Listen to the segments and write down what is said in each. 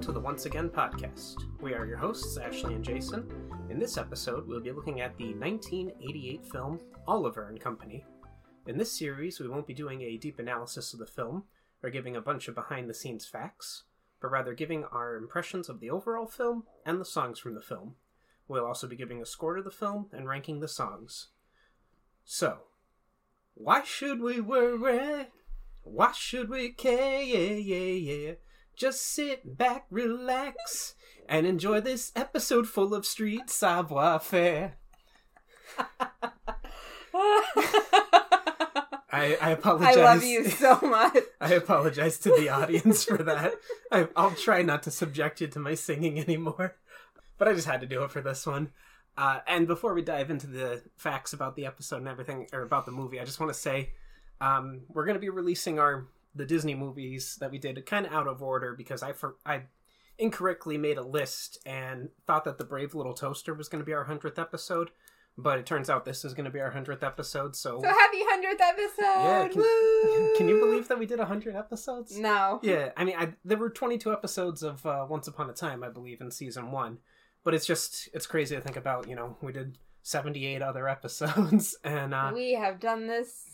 welcome to the Once Again podcast. We are your hosts, Ashley and Jason. In this episode, we'll be looking at the 1988 film Oliver and Company. In this series, we won't be doing a deep analysis of the film or giving a bunch of behind the scenes facts, but rather giving our impressions of the overall film and the songs from the film. We'll also be giving a score to the film and ranking the songs. So, why should we worry? Why should we care? Yeah, yeah, yeah. Just sit back, relax, and enjoy this episode full of street savoir faire. I, I apologize. I love you so much. I apologize to the audience for that. I, I'll try not to subject you to my singing anymore, but I just had to do it for this one. Uh, and before we dive into the facts about the episode and everything, or about the movie, I just want to say um, we're going to be releasing our the Disney movies that we did kind of out of order because I for, I incorrectly made a list and thought that the Brave Little Toaster was going to be our hundredth episode, but it turns out this is going to be our hundredth episode. So, So happy hundredth episode! yeah, can, can you believe that we did hundred episodes? No. Yeah, I mean, I, there were 22 episodes of uh, Once Upon a Time, I believe, in season one, but it's just it's crazy to think about. You know, we did 78 other episodes, and uh, we have done this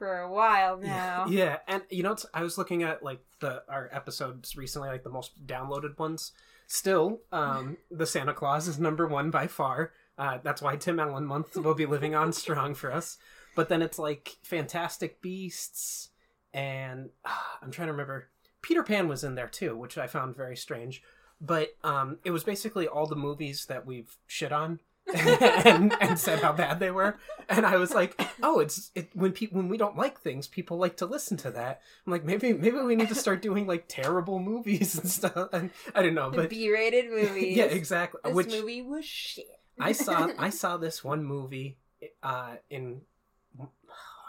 for a while now. yeah, and you know, it's, I was looking at like the our episodes recently, like the most downloaded ones. Still, um, the Santa Claus is number one by far. Uh, that's why Tim Allen month will be living on strong for us. But then it's like Fantastic Beasts, and uh, I'm trying to remember. Peter Pan was in there too, which I found very strange. But um, it was basically all the movies that we've shit on and, and said how bad they were. And I was like, oh, it's it, when people when we don't like things, people like to listen to that. I'm like, maybe maybe we need to start doing like terrible movies and stuff. And I don't know, The but B-rated movies. yeah, exactly. This Which movie was shit. I saw I saw this one movie uh, in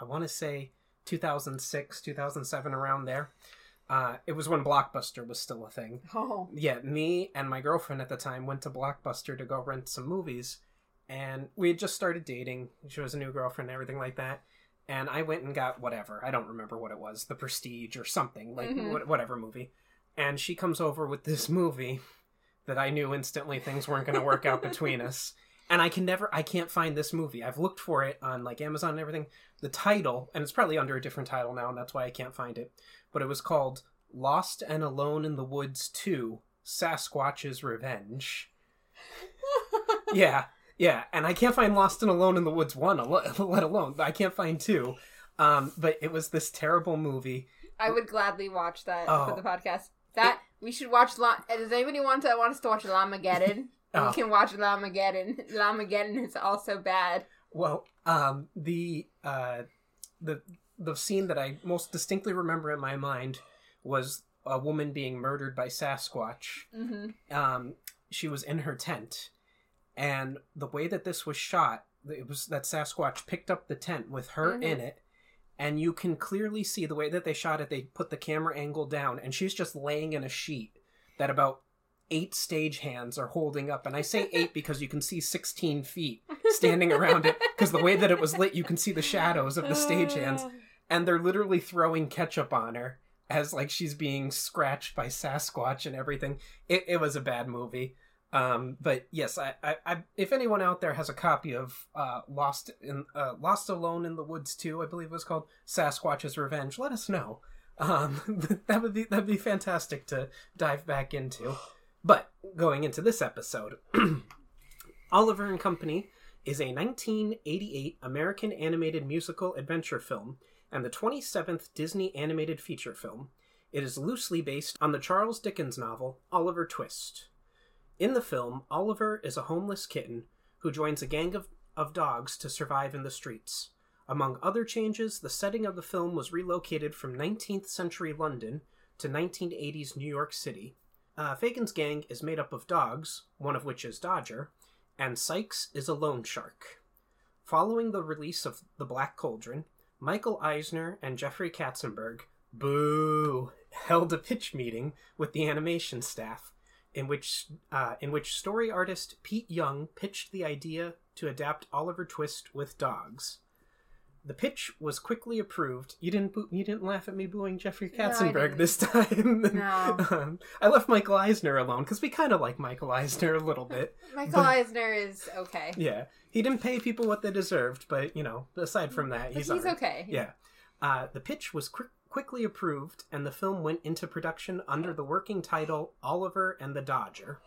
I want to say 2006, 2007, around there. Uh, it was when Blockbuster was still a thing. Oh. Yeah, me and my girlfriend at the time went to Blockbuster to go rent some movies, and we had just started dating. She was a new girlfriend and everything like that. And I went and got whatever. I don't remember what it was, The Prestige or something, like Mhm. wh- whatever movie. And she comes over with this movie that I knew instantly things weren't going to work out between us. And I can never, I can't find this movie. I've looked for it on like Amazon and everything. The title, and it's probably under a different title now, and that's why I can't find it. But it was called Lost and Alone in the Woods 2 Sasquatch's Revenge. yeah, yeah. And I can't find Lost and Alone in the Woods 1, let alone. I can't find 2. Um, but it was this terrible movie. I would gladly watch that Oh. for the podcast. That we should watch. La- Does anybody want to want us to watch Llamageddon? Oh. We can watch Llamageddon. Llamageddon is also bad. Well, um, the uh, the the scene that I most distinctly remember in my mind was a woman being murdered by Sasquatch. Mm-hmm. Um, she was in her tent, and the way that this was shot, it was that Sasquatch picked up the tent with her Mhm. in it, and you can clearly see the way that they shot it. They put the camera angle down, and she's just laying in a sheet that about eight stage hands are holding up. And I say eight because you can see 16 feet standing around it because the way that it was lit, you can see the shadows of the stage hands, and they're literally throwing ketchup on her as like she's being scratched by Sasquatch and everything. It, it was a bad movie. Um, but yes, I, I, I, if anyone out there has a copy of uh, Lost in uh, Lost Alone in the Woods 2, I believe it was called Sasquatch's Revenge, let us know. Um, that would be that'd be fantastic to dive back into. But going into this episode, Oliver and Company is a 1988 American animated musical adventure film and the 27th Disney animated feature film. It is loosely based on the Charles Dickens novel Oliver Twist. In the film, Oliver is a homeless kitten who joins a gang of, of dogs to survive in the streets. Among other changes, the setting of the film was relocated from 19th century London to 1980s New York City. Uh, Fagin's gang is made up of dogs, one of which is Dodger, and Sykes is a loan shark. Following the release of The Black Cauldron, Michael Eisner and Jeffrey Katzenberg, boo, held a pitch meeting with the animation staff, in which uh, in which story artist Pete Young pitched the idea to adapt Oliver Twist with dogs. The pitch was quickly approved. You didn't boo- you didn't laugh at me booing Jeffrey Katzenberg didn't. this time. No. um, I left Michael Eisner alone because we kind of like Michael Eisner a little bit. Michael Eisner is okay. Yeah, he didn't pay people what they deserved, but you know, aside from that, But he's, he's, okay. Yeah. Uh, the pitch was quick quickly approved, and the film went into production under the working title Oliver and the Dodger.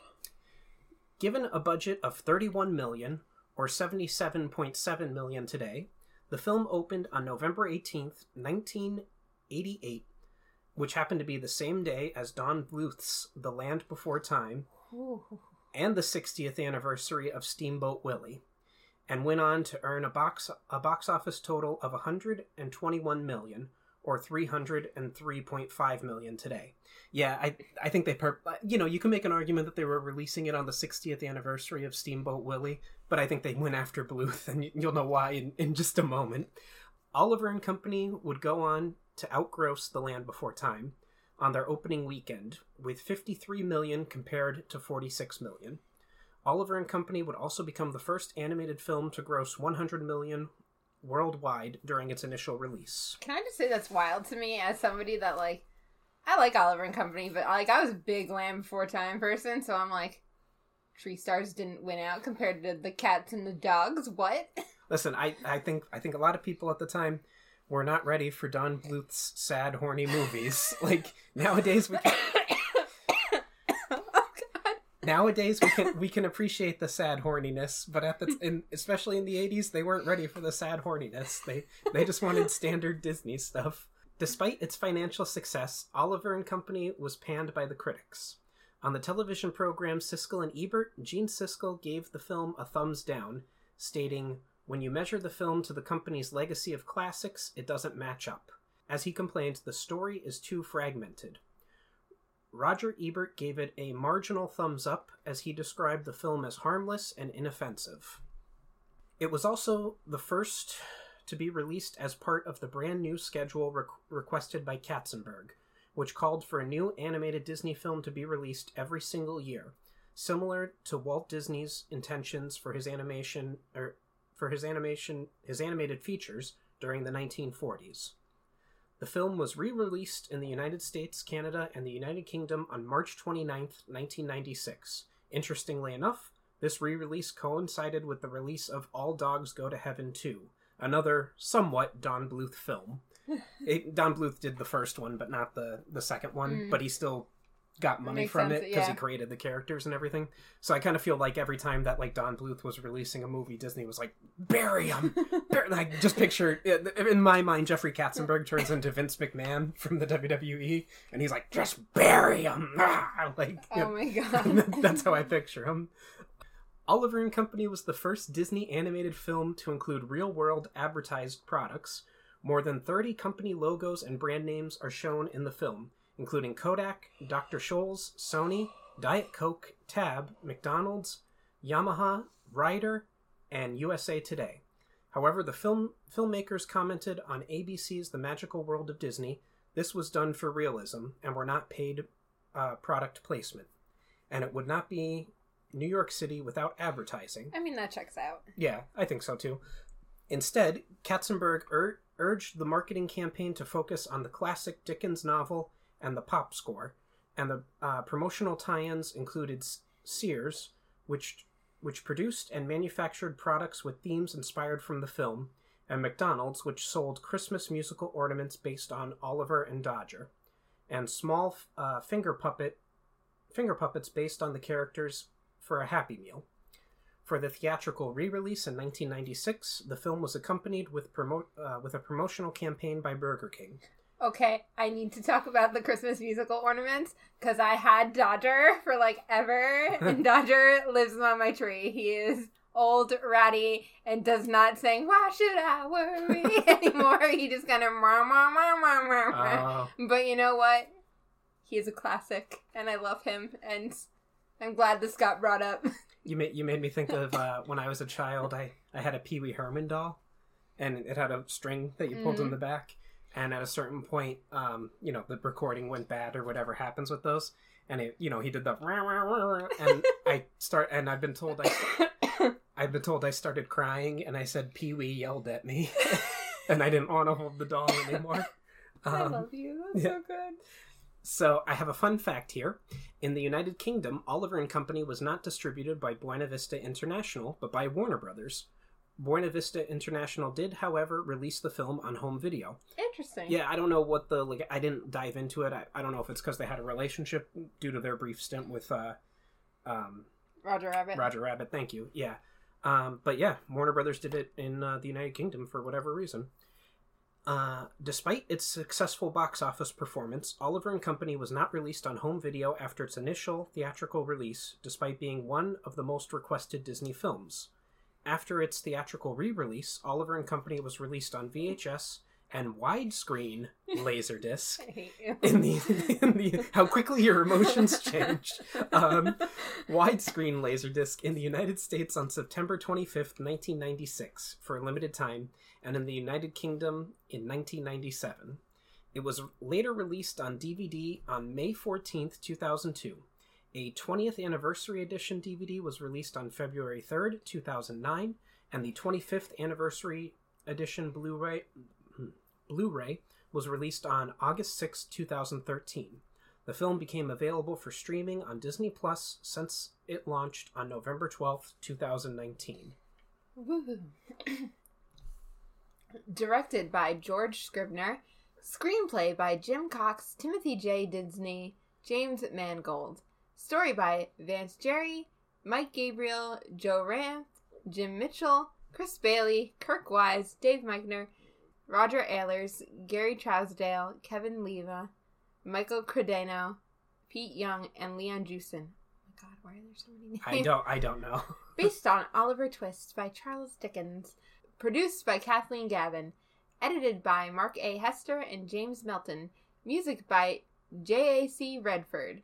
Given a budget of 31 million or 77.7 million today, the film opened on November 18th, 1988, which happened to be the same day as Don Bluth's The Land Before Time Ooh. and the 60th anniversary of Steamboat Willie, and went on to earn a box a box office total of 121 million or 303.5 million today. Yeah, I I think they per you know, you can make an argument that they were releasing it on the 60th anniversary of Steamboat Willie, but I think they went after Bluth and you'll know why in, in just a moment. Oliver and Company would go on to outgross The Land Before Time on their opening weekend with 53 million compared to 46 million. Oliver and Company would also become the first animated film to gross 100 million worldwide during its initial release. Can I just say that's wild to me as somebody that like I like Oliver and Company, but like I was a big Land Before Time person, so I'm like Tree Stars didn't win out compared to the cats and the dogs. What? Listen, I, I think I think a lot of people at the time were not ready for Don Bluth's sad, horny movies. like nowadays we can. Nowadays we can we can appreciate the sad horniness, but at the in, especially in the eighties, they weren't ready for the sad horniness. They they just wanted standard Disney stuff. Despite its financial success, Oliver and Company was panned by the critics. On the television program Siskel and Ebert, Gene Siskel gave the film a thumbs down, stating, "When you measure the film to the company's legacy of classics, it doesn't match up." As he complained, the story is too fragmented. Roger Ebert gave it a marginal thumbs up as he described the film as harmless and inoffensive. It was also the first to be released as part of the brand new schedule requ- requested by Katzenberg, which called for a new animated Disney film to be released every single year, similar to Walt Disney's intentions for his animation or for his animation his animated features during the 1940s. The film was re released in the United States, Canada, and the United Kingdom on March 29, 1996. Interestingly enough, this re release coincided with the release of All Dogs Go to Heaven 2, another somewhat Don Bluth film. It, Don Bluth did the first one, but not the, the second one, Mm. but he still got money Makes from sense, it because he created the characters and everything. So I kind of feel like every time that like Don Bluth was releasing a movie, Disney was like, bury him! Bury-" Like just picture in my mind, Jeffrey Katzenberg turns into Vince McMahon from the WWE, and he's like, just bury him! Ah! Like, Oh my god. that's how I picture him. Oliver and Company was the first Disney animated film to include real world advertised products. More than 30 company logos and brand names are shown in the film, including Kodak, Dr. Scholl's, Sony, Diet Coke, Tab, McDonald's, Yamaha, Ryder, and USA Today. However, the film filmmakers commented on ABC's The Magical World of Disney. This was done for realism and were not paid uh, product placement, and it would not be New York City without advertising. I mean that checks out. Yeah, I think so too. Instead, Katzenberg ur- urged the marketing campaign to focus on the classic Dickens novel and the pop score, and the uh, promotional tie-ins included Sears, which which produced and manufactured products with themes inspired from the film, and McDonald's, which sold Christmas musical ornaments based on Oliver and Dodger, and small uh, finger puppet finger puppets based on the characters for a Happy Meal. For the theatrical re-release in 1996, the film was accompanied with promo- uh, with a promotional campaign by Burger King. Okay, I need to talk about the Christmas musical ornaments because I had Dodger for like ever, and Dodger lives on my tree. He is old, ratty, and does not sing "Why should I worry" anymore. he just kind of "Meow, meow, meow, meow, meow, meow." Uh, But you know what? He is a classic, and I love him, and I'm glad this got brought up. you made you made me think of uh, when I was a child. I I had a Pee Wee Herman doll, and it had a string that you pulled in Mhm. the back. And at a certain point, um, you know, the recording went bad or whatever happens with those, and it, you know, he did the and I start and I've been told I I've been told I started crying, and I said Pee Wee yelled at me. and I didn't want to hold the doll anymore. I Um, love you. That's yeah. so good. So I have a fun fact here. In the United Kingdom, Oliver and Company was not distributed by Buena Vista International, but by Warner Brothers. Buena Vista International did, however, release the film on home video. Interesting. Yeah, I don't know what the like. I didn't dive into it. I, I don't know if it's because they had a relationship due to their brief stint with uh, um, Roger Rabbit. Roger Rabbit. Thank you. Yeah, um, but yeah, Warner Brothers did it in uh, the United Kingdom for whatever reason. Uh, despite its successful box office performance, Oliver and Company was not released on home video after its initial theatrical release, despite being one of the most requested Disney films. After its theatrical re-release, Oliver and Company was released on VHS and widescreen laserdisc I hate you. in the, in the how quickly your emotions change. Um, widescreen laserdisc in the United States on September 25th, 1996, for a limited time, and in the United Kingdom in 1997. It was later released on DVD on May 14th, 2002. A 20th anniversary edition DVD was released on February 3rd, 2009, and the 25th anniversary edition Blu-ray hmm, Blu-ray was released on August 6, 2013. The film became available for streaming on Disney Plus since it launched on November 12th, 2019. Woo. Directed by George Scribner. Screenplay by Jim Cox, Timothy J. Disney, James Mangold. Story by Vance Gerry, Mike Gabriel, Joe Ranft, Jim Mitchell, Chris Bailey, Kirk Wise, Dave Michener, Roger Allers, Gary Trousdale, Kevin Leva, Michael Credeno, Pete Young, and Leon Joosen. Oh my god, why are there so many names? I don't I don't know. Based on Oliver Twist by Charles Dickens. Produced by Kathleen Gavin. Edited by Mark A. Hester and James Melton. Music by J.A.C. Redford.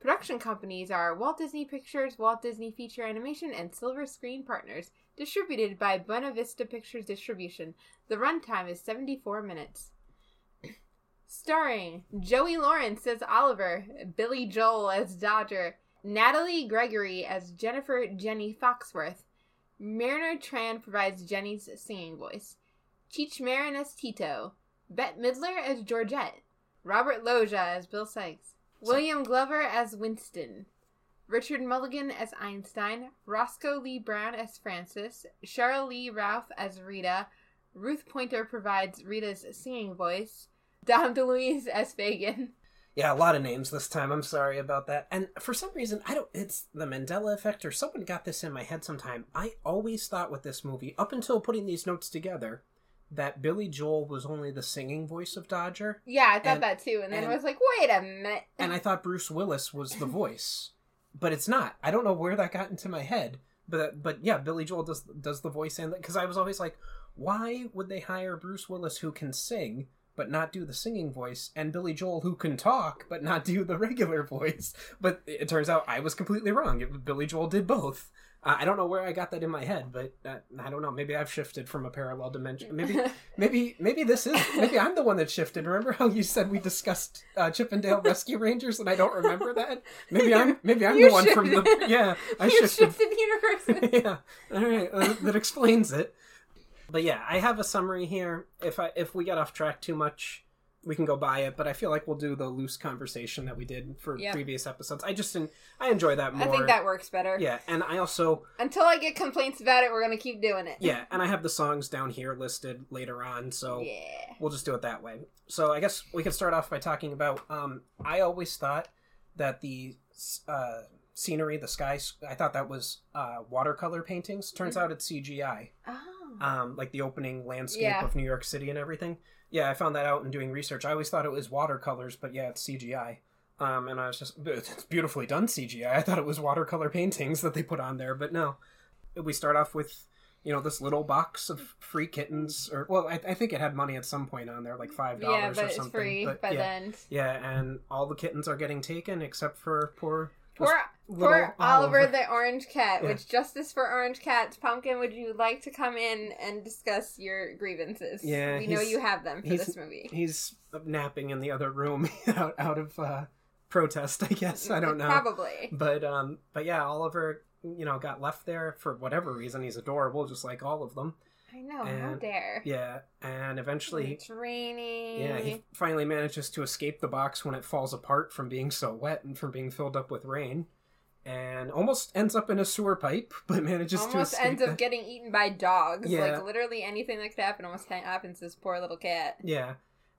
Production companies are Walt Disney Pictures, Walt Disney Feature Animation, and Silver Screen Partners. Distributed by Buena Vista Pictures Distribution. The runtime is 74 minutes. Starring Joey Lawrence as Oliver, Billy Joel as Dodger, Natalie Gregory as Jennifer Jenny Foxworth. Mariner Tran provides Jenny's singing voice. Cheech Marin as Tito. Bette Midler as Georgette. Robert Loggia as Bill Sykes. William Glover as Winston. Richard Mulligan as Einstein. Roscoe Lee Browne as Francis. Cheryl Lee Ralph as Rita. Ruth Pointer provides Rita's singing voice. Dom DeLuise as Fagin. Yeah, a lot of names this time. I'm sorry about that. And for some reason, I don't. It's the Mandela effect, or someone got this in my head sometime. I always thought with this movie, up until putting these notes together, that Billy Joel was only the singing voice of Dodger, Yeah, I thought And- that too. And then and- I was like, wait a minute. and I thought Bruce Willis was the voice, but it's not. I don't know where that got into my head, but but yeah, Billy Joel does does the voice and because I was always like, why would they hire Bruce Willis who can sing? But not do the singing voice, and Billy Joel who can talk but not do the regular voice. But it turns out I was completely wrong. It, Billy Joel did both. I don't know where I got that in my head, but uh, I don't know. Maybe I've shifted from a parallel dimension. Maybe Maybe maybe this is maybe I'm the one that shifted. Remember how you said we discussed uh, Chip 'n Dale Rescue Rangers and I don't remember that? Maybe I'm maybe I'm You the one from the yeah I you shifted. shifted universes. yeah, all right, uh, that explains it. But yeah, I have a summary here. If I if we get off track too much, we can go buy it. But I feel like we'll do the loose conversation that we did for Yeah. previous episodes. I just I enjoy that more. I think that works better. yeah, and I also Until I get complaints about it, we're gonna keep doing it. yeah, and I have the songs down here listed later on. So Yeah. we'll just do it that way. So I guess we could start off by talking about. Um, I always thought that the uh, scenery, the skies, I thought that was uh, watercolor paintings. Turns out it's CGI. Oh. Um, like the opening landscape Yeah. of New York City and everything. Yeah, I found that out in doing research. I always thought it was watercolors, but yeah, it's CGI. Um, and I was just, it's beautifully done CGI. I thought it was watercolor paintings that they put on there, but no. We start off with, you know, this little box of free kittens, or well, I, I think it had money at some point on there, like five dollars yeah, but or it's something. free but by yeah, the end. yeah, and all the kittens are getting taken except for poor, Poor, poor Oliver Oliver. the Orange Cat, Yeah. which Justice for Orange Cats, Pumpkin, would you like to come in and discuss your grievances? Yeah, We know you have them for this movie. He's napping in the other room out out of uh, protest, I guess. I don't know. Probably. But um, but yeah, Oliver, you know, got left there for whatever reason. He's adorable, just like all of them. I know. How And- dare? Yeah, and eventually, It's raining. yeah, he finally manages to escape the box when it falls apart from being so wet and from being filled up with rain, and almost ends up in a sewer pipe, but manages to almost ends up getting eaten by dogs. Yeah. Like literally anything that could happen almost happens to this poor little cat. Yeah,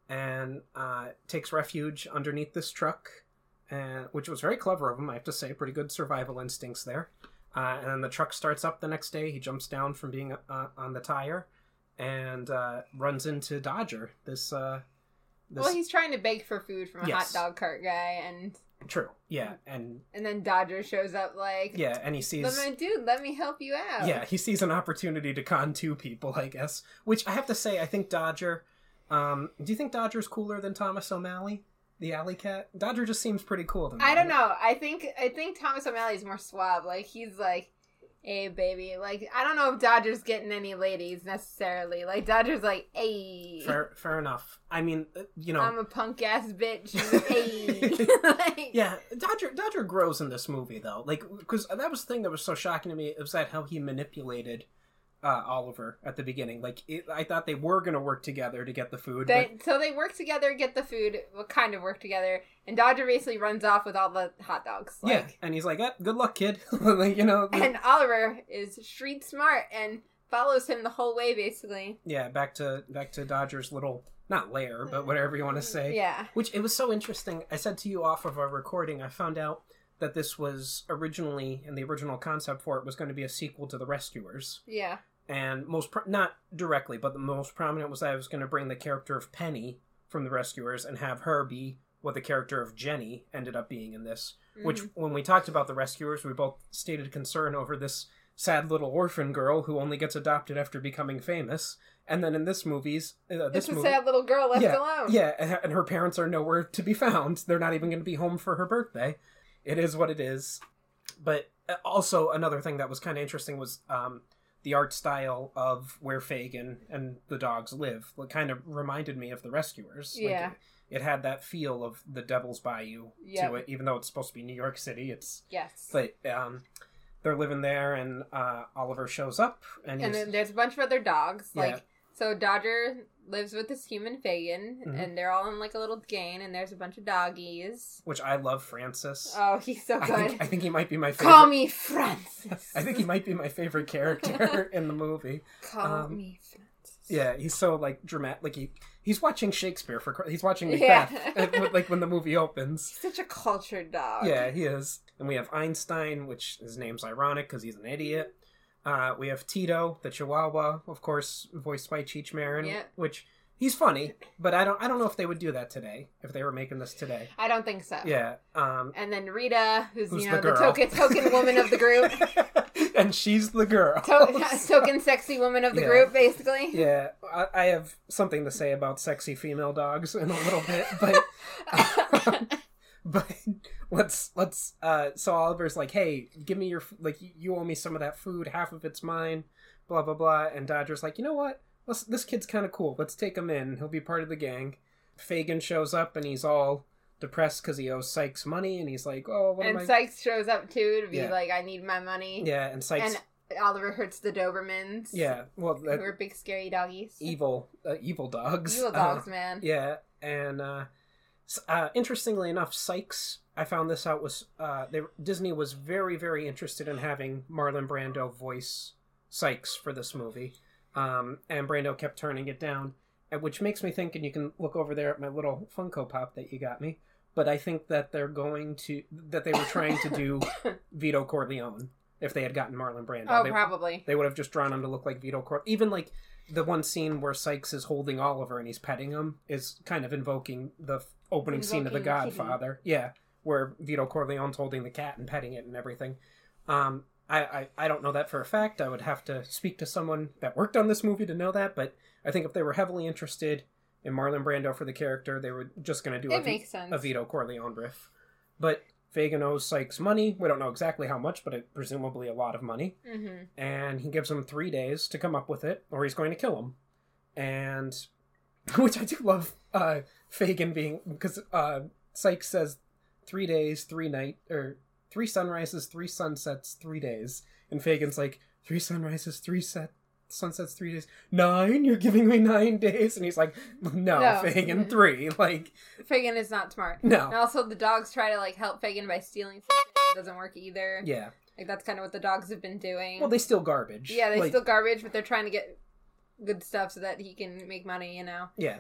and uh, takes refuge underneath this truck, and which was very clever of him, I have to say. Pretty good survival instincts there. Uh, and then the truck starts up the next day. He jumps down from being uh, on the tire, and uh, runs into Dodger. This, uh, this Well, he's trying to beg for food from a Yes. hot dog cart guy, and true, yeah, and and then Dodger shows up like, yeah, and he sees. "Let me, dude, let me help you out." Yeah, he sees an opportunity to con two people, I guess. Which I have to say, I think Dodger. Um, do you think Dodger's cooler than Thomas O'Malley, the alley cat? Dodger just seems pretty cool to me. I don't know. I think I think Thomas O'Malley's more suave. Like he's like, "Hey, baby." Like I don't know if Dodger's getting any ladies necessarily. Like Dodger's like, "Hey, Fair, fair enough. I mean, uh, you know, I'm a punk ass bitch." hey, like, yeah. Dodger, Dodger grows in this movie though, like because that was the thing that was so shocking to me. Was that how he manipulated uh, Oliver at the beginning? Like, it, I thought they were gonna work together to get the food. They, so they work together, get the food, well, kind of work together, and Dodger basically runs off with all the hot dogs. but, yeah, and he's like, eh, "Good luck, kid." like, you know, And Oliver is street smart and follows him the whole way, basically. yeah. Back to back to Dodger's little not lair, but whatever you want to say. Yeah. Which it was so interesting. I said to you off of our recording, I found out that this was originally, and the original concept for it was going to be a sequel to The Rescuers. Yeah. And most, pro- not directly, but the most prominent was that I was going to bring the character of Penny from The Rescuers and have her be what the character of Jenny ended up being in this. Which, Mhm. when we talked about The Rescuers, we both stated concern over this sad little orphan girl who only gets adopted after becoming famous. And then in this movie's, uh, this it's a movie, sad little girl left yeah, alone. Yeah, and- and her parents are nowhere to be found. They're not even going to be home for her birthday. It is what it is. But uh, also another thing that was kind of interesting was um, the art style of where Fagin and the dogs live. It kind of reminded me of the Rescuers. Like, Yeah. it, it had that feel of the Devil's Bayou Yep. to it, even though it's supposed to be New York City. It's Yes. but um, they're living there, and uh, Oliver shows up, and, and then there's a bunch of other dogs. Yeah. Like so Dodger lives with this human Fagin Mhm. and they're all in like a little gang and there's a bunch of doggies. which I love, Francis. Oh, he's so I good. think, I think he might be my favorite. Call me Francis. I think he might be my favorite character in the movie. Call um, me Francis. Yeah, he's so like dramatic. Like he he's watching Shakespeare for he's watching Yeah. Macbeth. uh, like when the movie opens. He's such a cultured dog. Yeah, he is. And we have Einstein, which his name's ironic because he's an idiot. Uh, we have Tito, the Chihuahua, of course, voiced by Cheech Marin, Yeah. which he's funny, but I don't I don't know if they would do that today if they were making this today. I don't think so. Yeah. Um, And then Rita, who's, Who's you know the the, token token woman of the group, and she's the girl. to- token sexy woman of the Yeah. group, basically. Yeah, I, I have something to say about sexy female dogs in a little bit, but but let's let's. Uh, so Oliver's like, "Hey, give me your like you owe me some of that food. Half of it's mine." Blah blah blah. And Dodger's like, "You know what? Let's, this kid's kind of cool. Let's take him in. He'll be part of the gang." Fagin shows up and he's all depressed because he owes Sykes money, and he's like, "Oh, what and am I?" Sykes shows up too to be Yeah. like, I need my money. yeah, and Sykes. And Oliver hurts the Dobermans. yeah, well, Who that, are big scary doggies. evil, uh, evil dogs. Evil Uh, dogs, man. Yeah, and uh, uh, interestingly enough, Sykes. I found this out was uh, they, Disney was very very interested in having Marlon Brando voice Sykes for this movie, um, and Brando kept turning it down, which makes me think. And you can look over there at my little Funko Pop that you got me. But I think that they're going to that they were trying to do Vito Corleone if they had gotten Marlon Brando. Oh, They- probably. they would have just drawn him to look like Vito Corleone. Even like the one scene where Sykes is holding Oliver and he's petting him is kind of invoking the opening scene of The the kitty. Godfather. Yeah, where Vito Corleone's holding the cat and petting it and everything. Um, I, I I don't know that for a fact. I would have to speak to someone that worked on this movie to know that. But I think if they were heavily interested in Marlon Brando for the character, they were just going to do a, It makes sense. a Vito Corleone riff. But Fagin owes Sykes money. We don't know exactly how much, but it, presumably a lot of money hmm and he gives him three days to come up with it, or he's going to kill him. And which I do love, uh, Fagin being because uh, Sykes says three days, three night, or three sunrises, three sunsets, three days, and Fagin's like three sunrises, three set, sunset's three days. Nine? You're giving me nine days? And he's like, no, No. Fagin, three. Like, Fagin is not smart. no. And also, the dogs try to like help Fagin by stealing. It doesn't work either. Yeah. Like that's kind of what the dogs have been doing. Well, they steal garbage. yeah, they Like, steal garbage, but they're trying to get good stuff so that he can make money. You know. Yeah.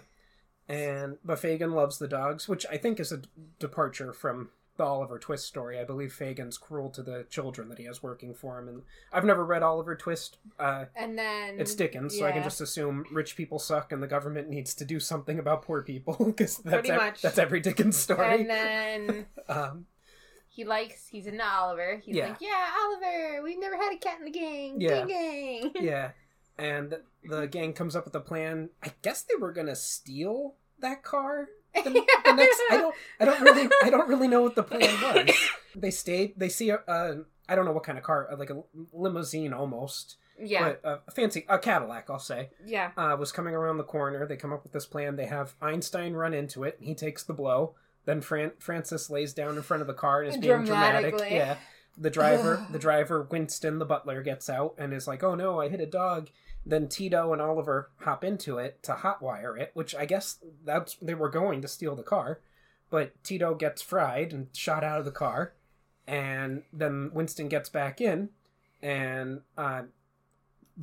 And but Fagin loves the dogs, which I think is a d- departure from the Oliver Twist story. I believe Fagin's cruel to the children that he has working for him, and I've never read Oliver Twist. Uh, And then it's Dickens, so I can just assume rich people suck and the government needs to do something about poor people because that's ev- that's every Dickens story. And then um, he likes he's into Oliver. He's Yeah. like, yeah, Oliver, we've never had a cat in the gang. Yeah. Gang, gang. yeah, and the gang comes up with a plan. I guess they were gonna steal that car the, the next I don't I don't really I don't really know what the plan was. They stayed. They see a, a I don't know what kind of car, like a limousine almost, yeah, but a fancy a Cadillac, I'll say, yeah. uh, was coming around the corner. They come up with this plan. They have Einstein run into it. He takes the blow. Then Fran- Francis lays down in front of the car and is being dramatic. Yeah. The driver, the driver, Winston, the butler, gets out and is like, "Oh no, I hit a dog." Then Tito and Oliver hop into it to hotwire it, which I guess that's they were going to steal the car, but Tito gets fried and shot out of the car, and then Winston gets back in, and uh,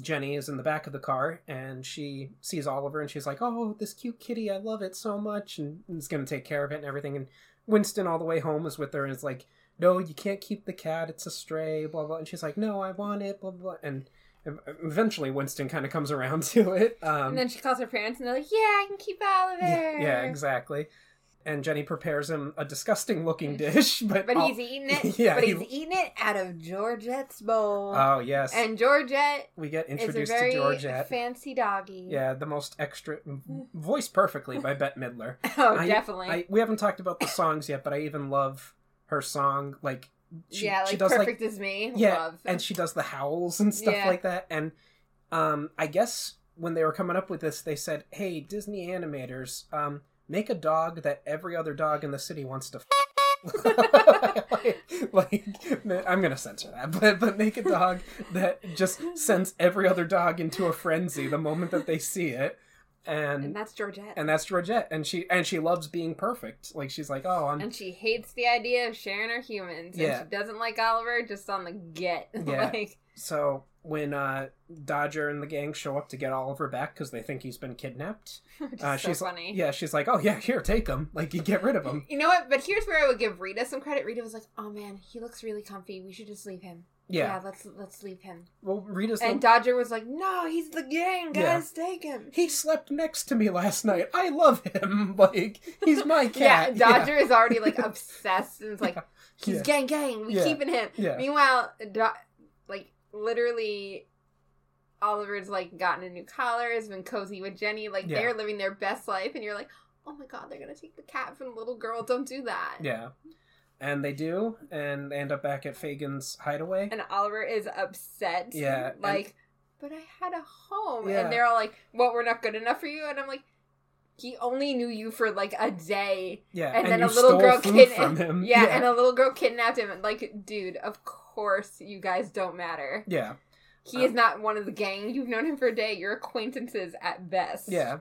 Jenny is in the back of the car, and she sees Oliver, and she's like, "Oh, this cute kitty, I love it so much," and is going to take care of it and everything. And Winston, all the way home, is with her and is like, "No, you can't keep the cat; it's a stray." Blah blah. And she's like, "No, I want it." Blah blah. And eventually, Winston kind of comes around to it. Um, and then she calls her parents, and they're like, "Yeah, I can keep Oliver." yeah, yeah, exactly. And Jenny prepares him a disgusting looking dish, but But all- he's eating it. Yeah, but he- he's eating it out of Georgette's bowl. oh yes, and Georgette we get is a introduced very to Georgette. fancy doggy. Yeah, the most extra voiced perfectly by Bette Midler. Oh, I- definitely. I we haven't talked about the songs yet, but I even love her song. Like she, yeah, like she does perfect like as me. yeah, Love. and she does the howls and stuff Yeah. like that. And um, I guess when they were coming up with this, they said, "Hey, Disney animators, um, make a dog that every other dog in the city wants to." like, like, I'm gonna censor that, but but make a dog that just sends every other dog into a frenzy the moment that they see it, and and that's Georgette. and that's Georgette, and she and she loves being perfect. Like she's like, oh, I'm And she hates the idea of sharing her humans. Yeah. And she doesn't like Oliver just on the get. Yeah. like, so when uh, Dodger and the gang show up to get Oliver back because they think he's been kidnapped, uh, so she's funny. yeah, she's like, oh yeah, here, take him, like you get rid of him. You know what? But here's where I would give Rita some credit. Rita was like, "Oh man, he looks really comfy. We should just leave him. Yeah, let's let's leave him." well, Rita's And the- Dodger was like, "No, he's the gang. Yeah. Guys, take him." he slept next to me last night. I love him. Like he's my cat. Yeah. Dodger is already like obsessed and it's like, he's Yeah. gang gang. We Yeah. keeping him. Yeah. Meanwhile, Do- like literally, Oliver's like gotten a new collar, has been cozy with Jenny. Like Yeah. they're living their best life, and you're like, oh my god, they're gonna take the cat from the little girl. Don't do that. Yeah. And they do, and they end up back at Fagin's hideaway. And Oliver is upset. Yeah, like, but I had a home, Yeah. and they're all like, "What? We're not good enough for you?" And I'm like. He only knew you for like a day, yeah, and, then a little girl kidnapped him. Yeah, and a little girl kidnapped him. Like, dude, of course you guys don't matter. yeah, He is not one of the gang. You've known him for a day. You're acquaintances at best. yeah.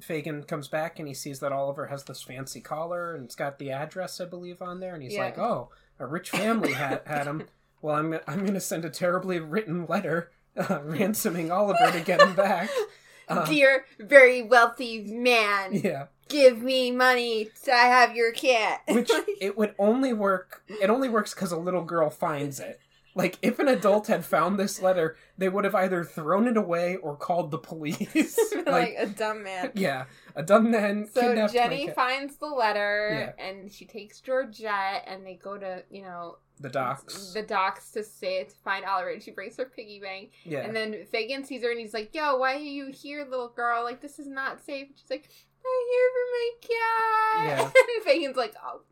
Fagin comes back and he sees that Oliver has this fancy collar and it's got the address, I believe, on there, and he's Yeah. like, "Oh, a rich family had had him. Well, I'm I'm going to send a terribly written letter uh, ransoming Oliver to get him back." Dear, very wealthy man, yeah, give me money to have your cat. which it would only work. It only works because a little girl finds it. Like if an adult had found this letter, they would have either thrown it away or called the police. like, like, a dumb man. yeah, a dumb man So Jenny finds the letter Yeah. and she takes Georgette and they go to, you know, the docks. the docks to say to find Oliver and she brings her piggy bank. yeah, And then Fagin sees her and he's like, Yo, why are you here, little girl? Like, this is not safe. And she's like, I'm here for my cat. Yeah. and Fagin's like, Oh.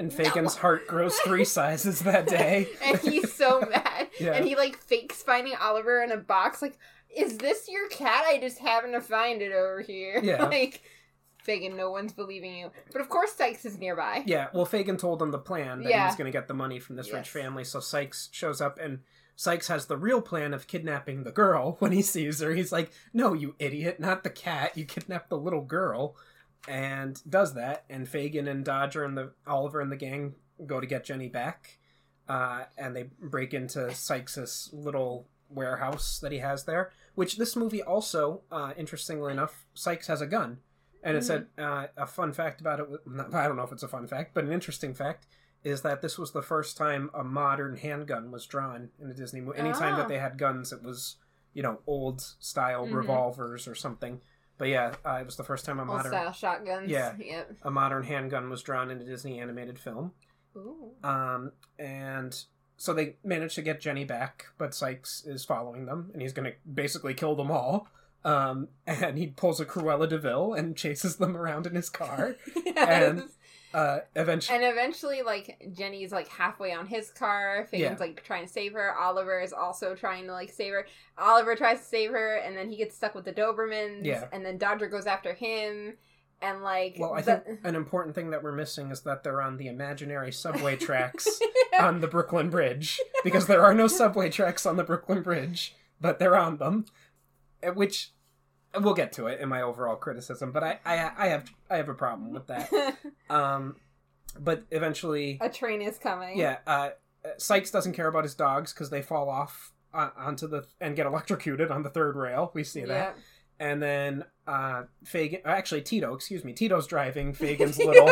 And Fagin's heart grows three sizes that day. And he's so mad. Yeah. And he, like, fakes finding Oliver in a box. Like, is this your cat? I just happened to find it over here. Yeah. like, Fagin, no one's believing you. But of course, Sykes is nearby. Yeah, well, Fagin told him the plan that Yeah. going to get the money from this rich family. So Sykes shows up, and Sykes has the real plan of kidnapping the girl when he sees her. He's like, "No, you idiot, not the cat. You kidnapped the little girl." And does that, and Fagin and Dodger and the Oliver and the gang go to get Jenny back. Uh, and they break into Sykes's little warehouse that he has there. Which this movie also, uh, interestingly enough, Sykes has a gun, and it said uh, a fun fact about it. Not, I don't know if it's a fun fact, but an interesting fact is that this was the first time a modern handgun was drawn in a Disney movie. Anytime Oh. that they had guns, it was you know old style Mhm. revolvers or something. But yeah, uh, it was the first time a modern style shotguns. Yeah. Yep. a modern handgun was drawn in a Disney animated film. Ooh. Um, and so they manage to get Jenny back, but Sykes is following them, and he's going to basically kill them all. Um, and he pulls a Cruella de Vil and chases them around in his car. Yes. Uh, eventually, And eventually, like Jenny's like halfway on his car. Fagin's Yeah. like trying to save her. Oliver is also trying to like save her. Oliver tries to save her, and then he gets stuck with the Dobermans. Yeah. And then Dodger goes after him, and like. well, I the- think an important thing that we're missing is that they're on the imaginary subway tracks on the Brooklyn Bridge because there are no subway tracks on the Brooklyn Bridge, but they're on them, uh, which we'll get to it in my overall criticism. But I, I, I have, I have a problem with that. Um, but eventually, a train is coming. yeah, uh, Sykes doesn't care about his dogs because they fall off uh, onto the and get electrocuted on the third rail. We see that, Yeah. and then uh, Fagin, actually Tito, excuse me, Tito's driving Fagin's little.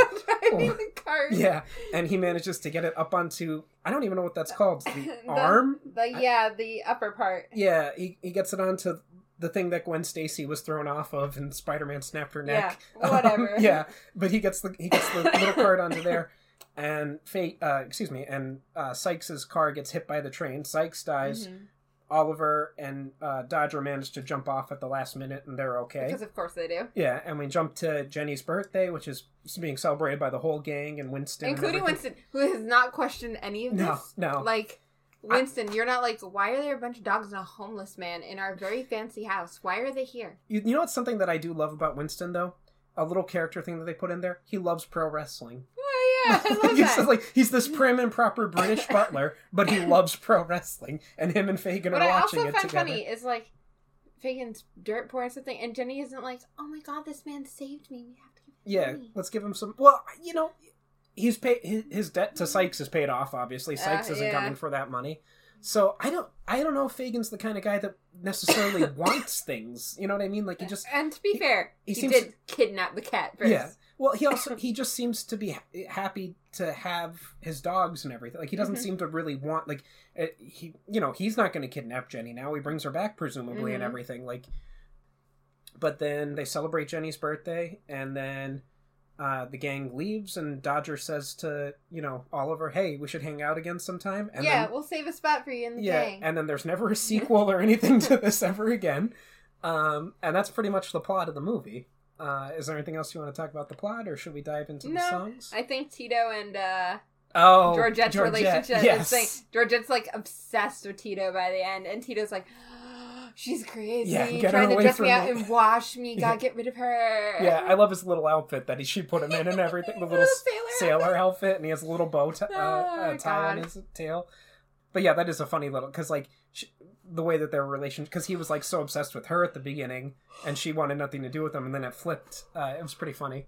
driving the cart. Yeah, and he manages to get it up onto I don't even know what that's called. The, The- arm? The yeah, the upper part. Yeah, he, he gets it onto the thing that Gwen Stacy was thrown off of and Spider-Man snapped her neck. Yeah, whatever. Um, yeah, but he gets the he gets the little card onto there and Fate uh excuse me, and uh Sykes's car gets hit by the train. Sykes dies. Mhm. Oliver and uh, Dodger manage to jump off at the last minute and they're okay. Because of course they do. yeah, and we jump to Jenny's birthday, which is being celebrated by the whole gang and Winston, Including everything. Winston, who has not questioned any of this. No, no. Like, Winston, you're not like, why are there a bunch of dogs and a homeless man in our very fancy house? Why are they here? You, you know what's something that I do love about Winston though? A little character thing that they put in there. He loves pro wrestling. Oh, yeah, I love he's that. just like he's this prim and proper British butler, but he loves pro wrestling, and him and Fagin what are I watching also it find together. funny is like, Fagin's dirt poor and something, and Jenny isn't like, oh my god, this man saved me. We have to give him Yeah, money." let's give him some. Well, you know, he's paid his, his debt to Sykes is paid off. Obviously, Sykes Uh, isn't yeah. coming for that money. So I don't, I don't know if Fagin's the kind of guy that necessarily wants things. You know what I mean? Like he just, And to be he- fair, he he, seems did kidnap the cat first. yeah. Well, he also he just seems to be happy to have his dogs and everything. Like he doesn't Mhm. seem to really want like uh, he, you know, he's not going to kidnap Jenny now. He brings her back presumably and Mhm. everything. Like, but then they celebrate Jenny's birthday, and then uh, the gang leaves, and Dodger says to you know Oliver, "Hey, we should hang out again sometime." And yeah, then, we'll save a spot for you in the yeah, gang. and then there's never a sequel or anything to this ever again. Um, and that's pretty much the plot of the movie. Uh, is there anything else you want to talk about the plot, or should we dive into the songs? I think Tito and uh, Oh, Georgette's relationship Yes. is like Georgette's like obsessed with Tito by the end, and Tito's like, she's crazy, Yeah, get her trying to dress me out and wash me. Gotta Yeah. get rid of her. yeah, I love his little outfit that he, she put him in and everything. The little sailor. sailor outfit, and he has a little bow tie, uh, Oh, uh, tie on his tail. But yeah, that is a funny little because like sh the way that their relationship because he was like so obsessed with her at the beginning, and she wanted nothing to do with him, and then it flipped. Uh, it was pretty funny.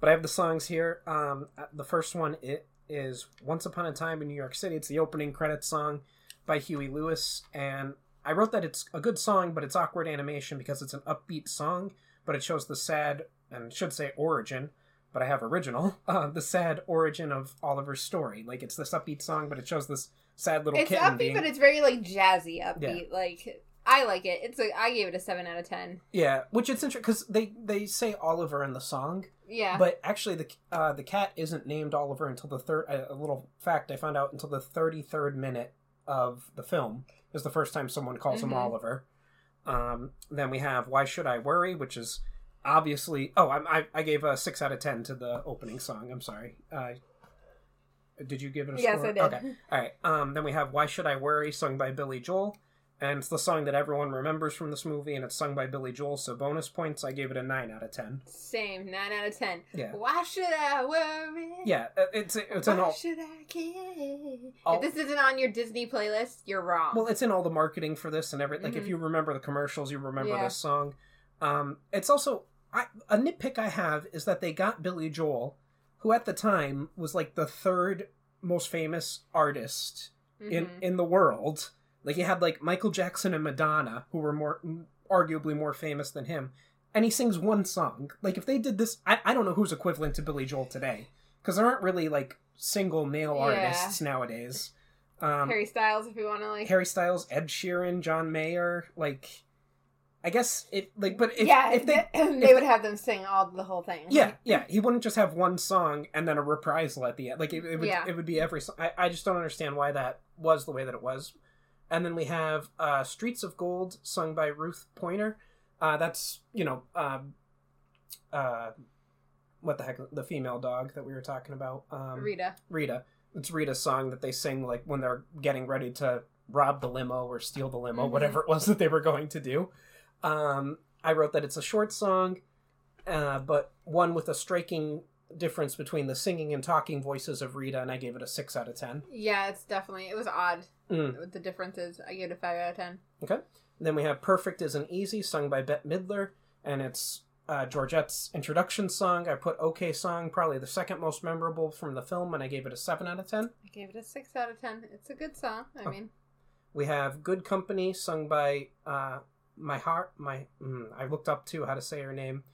But I have the songs here. Um, uh, the first one it is "Once Upon a Time in New York City." It's the opening credits song by Huey Lewis, and I wrote that it's a good song, but it's awkward animation because it's an upbeat song, but it shows the sad and should say origin but I have original, uh, the sad origin of Oliver's story. Like it's this upbeat song, but it shows this sad little It's upbeat, being. but it's very like jazzy upbeat. Like I like it. It's like I gave it a seven out of ten. Yeah, which it's interesting because they they say Oliver in the song, Yeah. but actually the uh, the cat isn't named Oliver until the third. A little fact I found out until the thirty third minute of the film is the first time someone calls him Mhm. Oliver. Um, then we have "Why Should I Worry," which is obviously. Oh, I I, I gave a six out of ten to the opening song. I'm sorry. Uh, did you give it a yes, score? I did. Okay. All right. Um, then we have "Why Should I Worry," sung by Billy Joel. And it's the song that everyone remembers from this movie, and it's sung by Billy Joel. So bonus points, I gave it a nine out of ten. Same, nine out of ten. Yeah. Why should I worry? Yeah, uh, it's it's Why in all should I care? all- If this isn't on your Disney playlist, you're wrong. well, it's in all the marketing for this and every like if Mhm. you remember the commercials, you remember Yeah. this song. Um, it's also I, a nitpick I have is that they got Billy Joel, who at the time was like the third most famous artist in Mhm. in the world. Like he had like Michael Jackson and Madonna, who were more arguably more famous than him, and he sings one song. Like if they did this, I, I don't know who's equivalent to Billy Joel today, because there aren't really like single male Yeah. artists nowadays. Um, Harry, Styles, if you want to like. Harry Styles, Ed Sheeran, John Mayer, like. I guess it like, but if, yeah, if they, they, would have them sing all the whole thing. yeah, yeah, he wouldn't just have one song and then a reprisal at the end. Like it, it would, Yeah. it would be every. song. I, I just don't understand why that was the way that it was. And then we have uh, "Streets of Gold" sung by Ruth Pointer. Uh, that's you know, um, uh, what the heck, the female dog that we were talking about, um, Rita. Rita. It's Rita's song that they sing like when they're getting ready to rob the limo or steal the limo, Mhm. whatever it was that they were going to do. Um, I wrote that it's a short song, uh, but one with a striking difference between the singing and talking voices of Rita, and I gave it a six out of ten. Yeah, it's definitely it was odd Mm. with the differences. I gave it a five out of ten. Okay, Then we have "Perfect Isn't Easy" sung by Bette Midler, and it's uh, Georgette's introduction song. I put "Okay" Song," probably the second most memorable from the film, and I gave it a seven out of ten. I gave it a six out of ten. It's a good song. I Oh. mean, We have "Good Company" sung by uh, my heart. My mm, I looked up too how to say her name,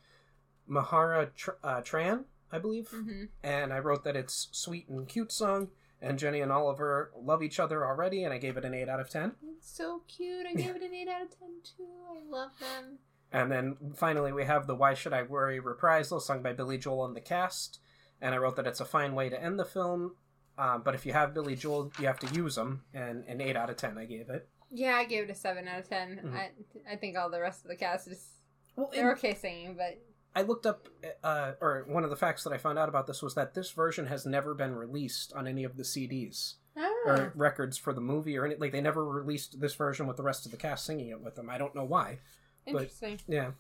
Mahara Tr- uh, Tran, I believe, hmm and I wrote that it's sweet and cute song. And Jenny and Oliver love each other already, and I gave it an eight out of ten. it's so cute. I gave it an eight out of ten too. I love them. And then finally, we have the "Why Should I Worry" reprisal sung by Billy Joel and the cast. And I wrote that it's a fine way to end the film. Um, but if you have Billy Joel, you have to use him. And an eight out of ten, I gave it. Yeah, I gave it a seven out of 10 Mhm. I I think all the rest of the cast is Well, they're okay singing, but I looked up, uh, or one of the facts that I found out about this was that this version has never been released on any of the CDs oh, or records for the movie or any. Like they never released this version with the rest of the cast singing it with them. I don't know why. interesting. Yeah,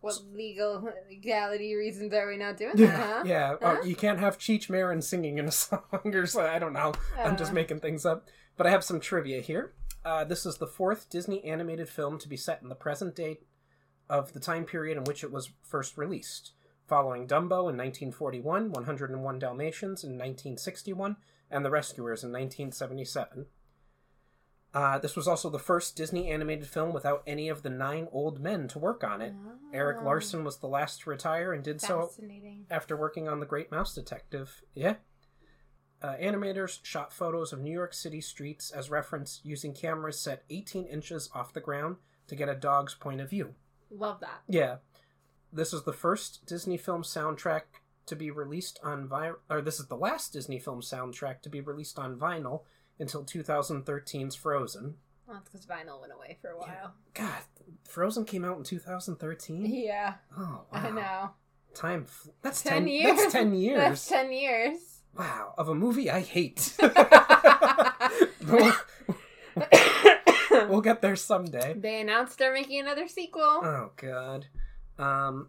What legal legality reasons are we not doing yeah, that? Huh? yeah. Huh? Oh, you can't have Cheech Marin singing in a song or so. I don't know. I'm just Uh, making things up. But I have some trivia here. Uh, this is the fourth Disney animated film to be set in the present day of the time period in which it was first released, following Dumbo in 1941, 101 Dalmatians in 1961, and The Rescuers in 1977. Uh, this was also the first Disney animated film without any of the nine old men to work on it. Eric Oh, Larson was the last to retire and did so after working on The Great Mouse Detective. Yeah. Uh, animators shot photos of New York City streets as reference using cameras set 18 inches off the ground to get a dog's point of view. Love that. Yeah. This is the first Disney film soundtrack to be released on vinyl, or this is the last Disney film soundtrack to be released on vinyl until 2013's Frozen. Well, that's because vinyl went away for a while. God, Frozen came out in 2013? Yeah, Oh, wow. I know. Time, fl- that's 10 10, years. That's 10 years. That's ten years. Wow, of a movie I hate. we'll, get there someday. they announced they're making another sequel. Oh god. Um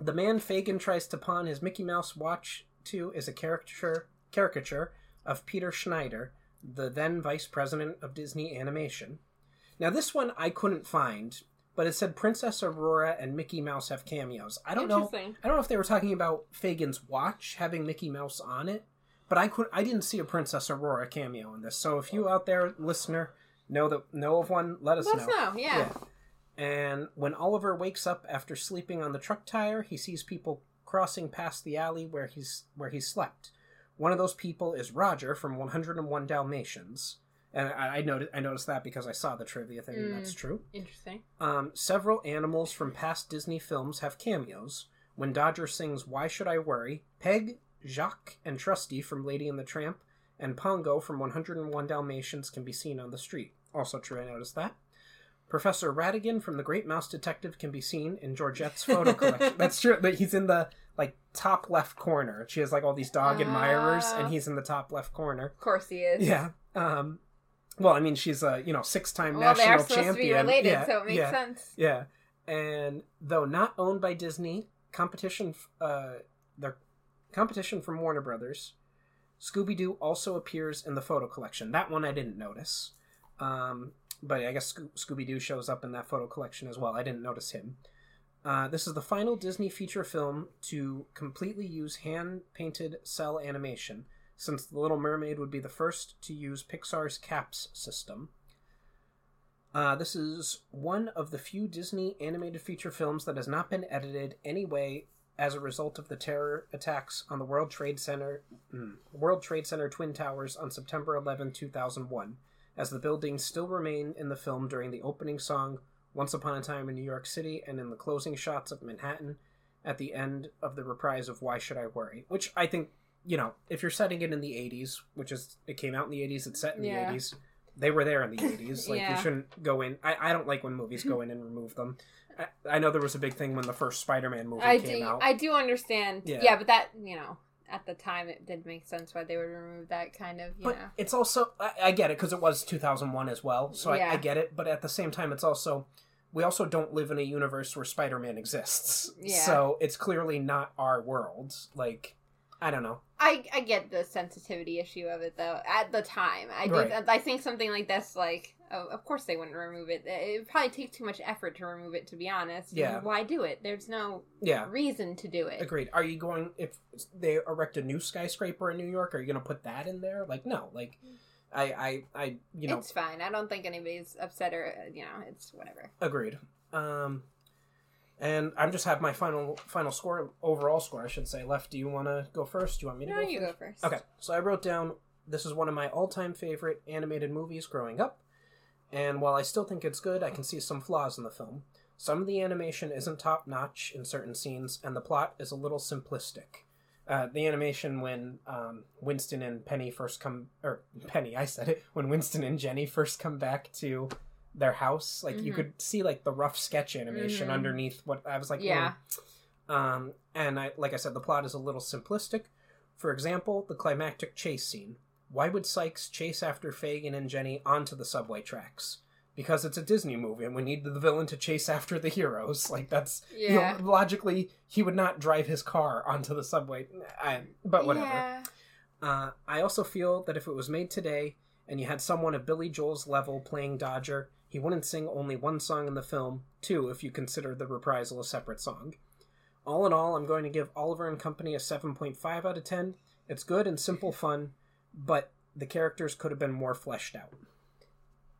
the man Fagin tries to pawn his Mickey Mouse watch to is a caricature caricature of Peter Schneider, the then vice president of Disney Animation. Now this one I couldn't find, but it said Princess Aurora and Mickey Mouse have cameos. I don't know I don't know if they were talking about Fagin's watch having Mickey Mouse on it, but I could I didn't see a Princess Aurora cameo in this. So if you out there, listener, know that know of one, let us know. Let us know. know. Yeah. And when Oliver wakes up after sleeping on the truck tire, he sees people crossing past the alley where he's where he slept. One of those people is Roger from 101 Dalmatians. And I, I noticed I noticed that because I saw the trivia thing, and Mm. that's true. Interesting. Um, several animals from past Disney films have cameos. When Dodger sings Why Should I Worry, Peg, Jock, and Trusty from Lady and the Tramp, and Pongo from 101 Dalmatians can be seen on the street. Also true, I noticed that. Professor Ratigan from The Great Mouse Detective can be seen in Georgette's photo collection. That's true, but he's in the like top left corner. She has like all these dog admirers, Ah. and he's in the top left corner. Of course he is. Yeah. Um, Well, I mean, she's a you know six-time Well, they national are supposed champion. to be related, yeah, so it makes yeah, sense. Yeah, and though not owned by Disney, competition uh, their competition from Warner Brothers, Scooby Doo also appears in the photo collection. That one I didn't notice, um, but I guess Sco- Scooby Doo shows up in that photo collection as well. I didn't notice him. Uh, this is the final Disney feature film to completely use hand painted cel animation, since The Little Mermaid would be the first to use Pixar's CAPS system. Uh, this is one of the few Disney animated feature films that has not been edited anyway as a result of the terror attacks on the World Trade Center, mm, World Trade Center Twin Towers on September 11, 2001, as the buildings still remain in the film during the opening song "Once Upon a Time in New York City" and in the closing shots of Manhattan at the end of the reprise of "Why Should I Worry," which I think you know if you're setting it in the 80s, which is it came out in the 80s, it's set in Yeah. the 80s they were there in the 80s like Yeah. you shouldn't go in I, I don't like when movies go in and remove them I, I know there was a big thing when the first spider-man movie I came do, out I do understand. Yeah. Yeah. but that you know, at the time, it did make sense why they would remove that kind of you but know. it's also I, I get it because it was 2001 as well so I, Yeah. I get it but at the same time it's also we also don't live in a universe where spider-man exists Yeah. so it's clearly not our world like i don't know I I get the sensitivity issue of it though. At the time, I do. Right. I think something like this, like, oh, of course they wouldn't remove it. It would probably take too much effort to remove it. To be honest, Yeah. Why do it? There's no yeah reason to do it. agreed are you going if they erect a new skyscraper in new york are you going to put that in there like no like i i i you know It's fine. I don't think anybody's upset or uh, you know, it's whatever. Agreed. Um, and I'm just have my final final score, overall score, I should say. Left, do you want to go first? Do you want me to No, go you first? go first. Okay, so I wrote down this is one of my all time favorite animated movies growing up, and while I still think it's good, I can see some flaws in the film. Some of the animation isn't top notch in certain scenes, and the plot is a little simplistic. Uh, the animation when um, Winston and Penny first come, or Penny, I said it, when Winston and Jenny first come back to their house, like you Mhm. could see like the rough sketch animation Mhm. underneath what I was like, Yeah. Um, and I, like I said, the plot is a little simplistic. For example, the climactic chase scene. Why would Sykes chase after Fagin and Jenny onto the subway tracks? Because it's a Disney movie and we need the villain to chase after the heroes. Like that's you know, Yeah. logically he would not drive his car onto the subway. I, but whatever. Yeah. Uh, I also feel that if it was made today and you had someone of Billy Joel's level playing Dodger, he wouldn't sing only one song in the film, two if you consider the reprisal a separate song. All in all, I'm going to give Oliver and Company a 7.5 out of 10. It's good and simple fun, but the characters could have been more fleshed out.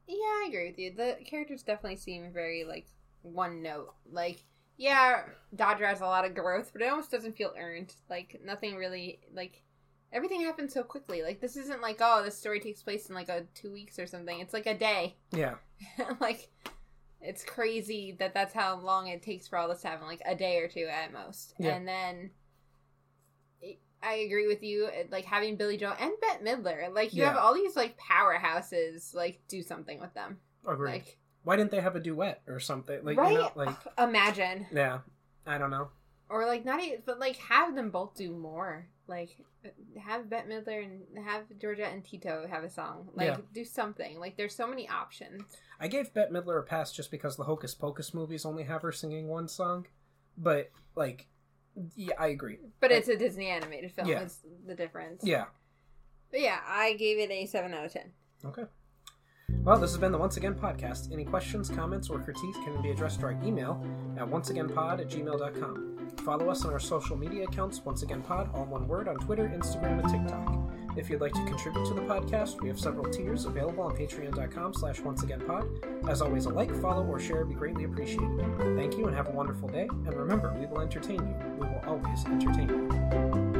Yeah, I agree with you. The characters definitely seem very like one note. Like, yeah, Dodger has a lot of growth, but it almost doesn't feel earned. Like nothing really like everything happens so quickly. Like this isn't like oh, this story takes place in like a two weeks or something. It's like a day. Yeah. like it's crazy that that's how long it takes for all this to happen. Like a day or two at most, Yeah. and then. I agree with you. Eh, like having Billy Joel and Bette Midler, like you have all these like powerhouses. Like do something with them. Agreed. Like Why didn't they have a duet or something? Like, right? you know, like, Imagine, yeah. I don't know. or like not even, but like have them both do more. Like eh, have Bette Midler and have Georgia and Tito have a song. Like Yeah. do something. Like there's so many options. I gave Bette Midler a pass just because the Hocus Pocus movies only have her singing one song. But, like, yeah, I agree. But it's a Disney animated film. Yeah. Is the difference. Yeah. But yeah, I gave it a seven out of ten. Okay. Well, this has been the Once Again podcast. Any questions, comments, or critiques can be addressed to our email at onceagainpod at gmail.com. Follow us on our social media accounts, Once Again Pod, all one word, on Twitter, Instagram, and TikTok. If you'd like to contribute to the podcast, we have several tiers available on patreon.com slash onceagainpod. As always, a like, follow, or share would be greatly appreciated. Thank you and have a wonderful day. And remember, we will entertain you. We will always entertain you.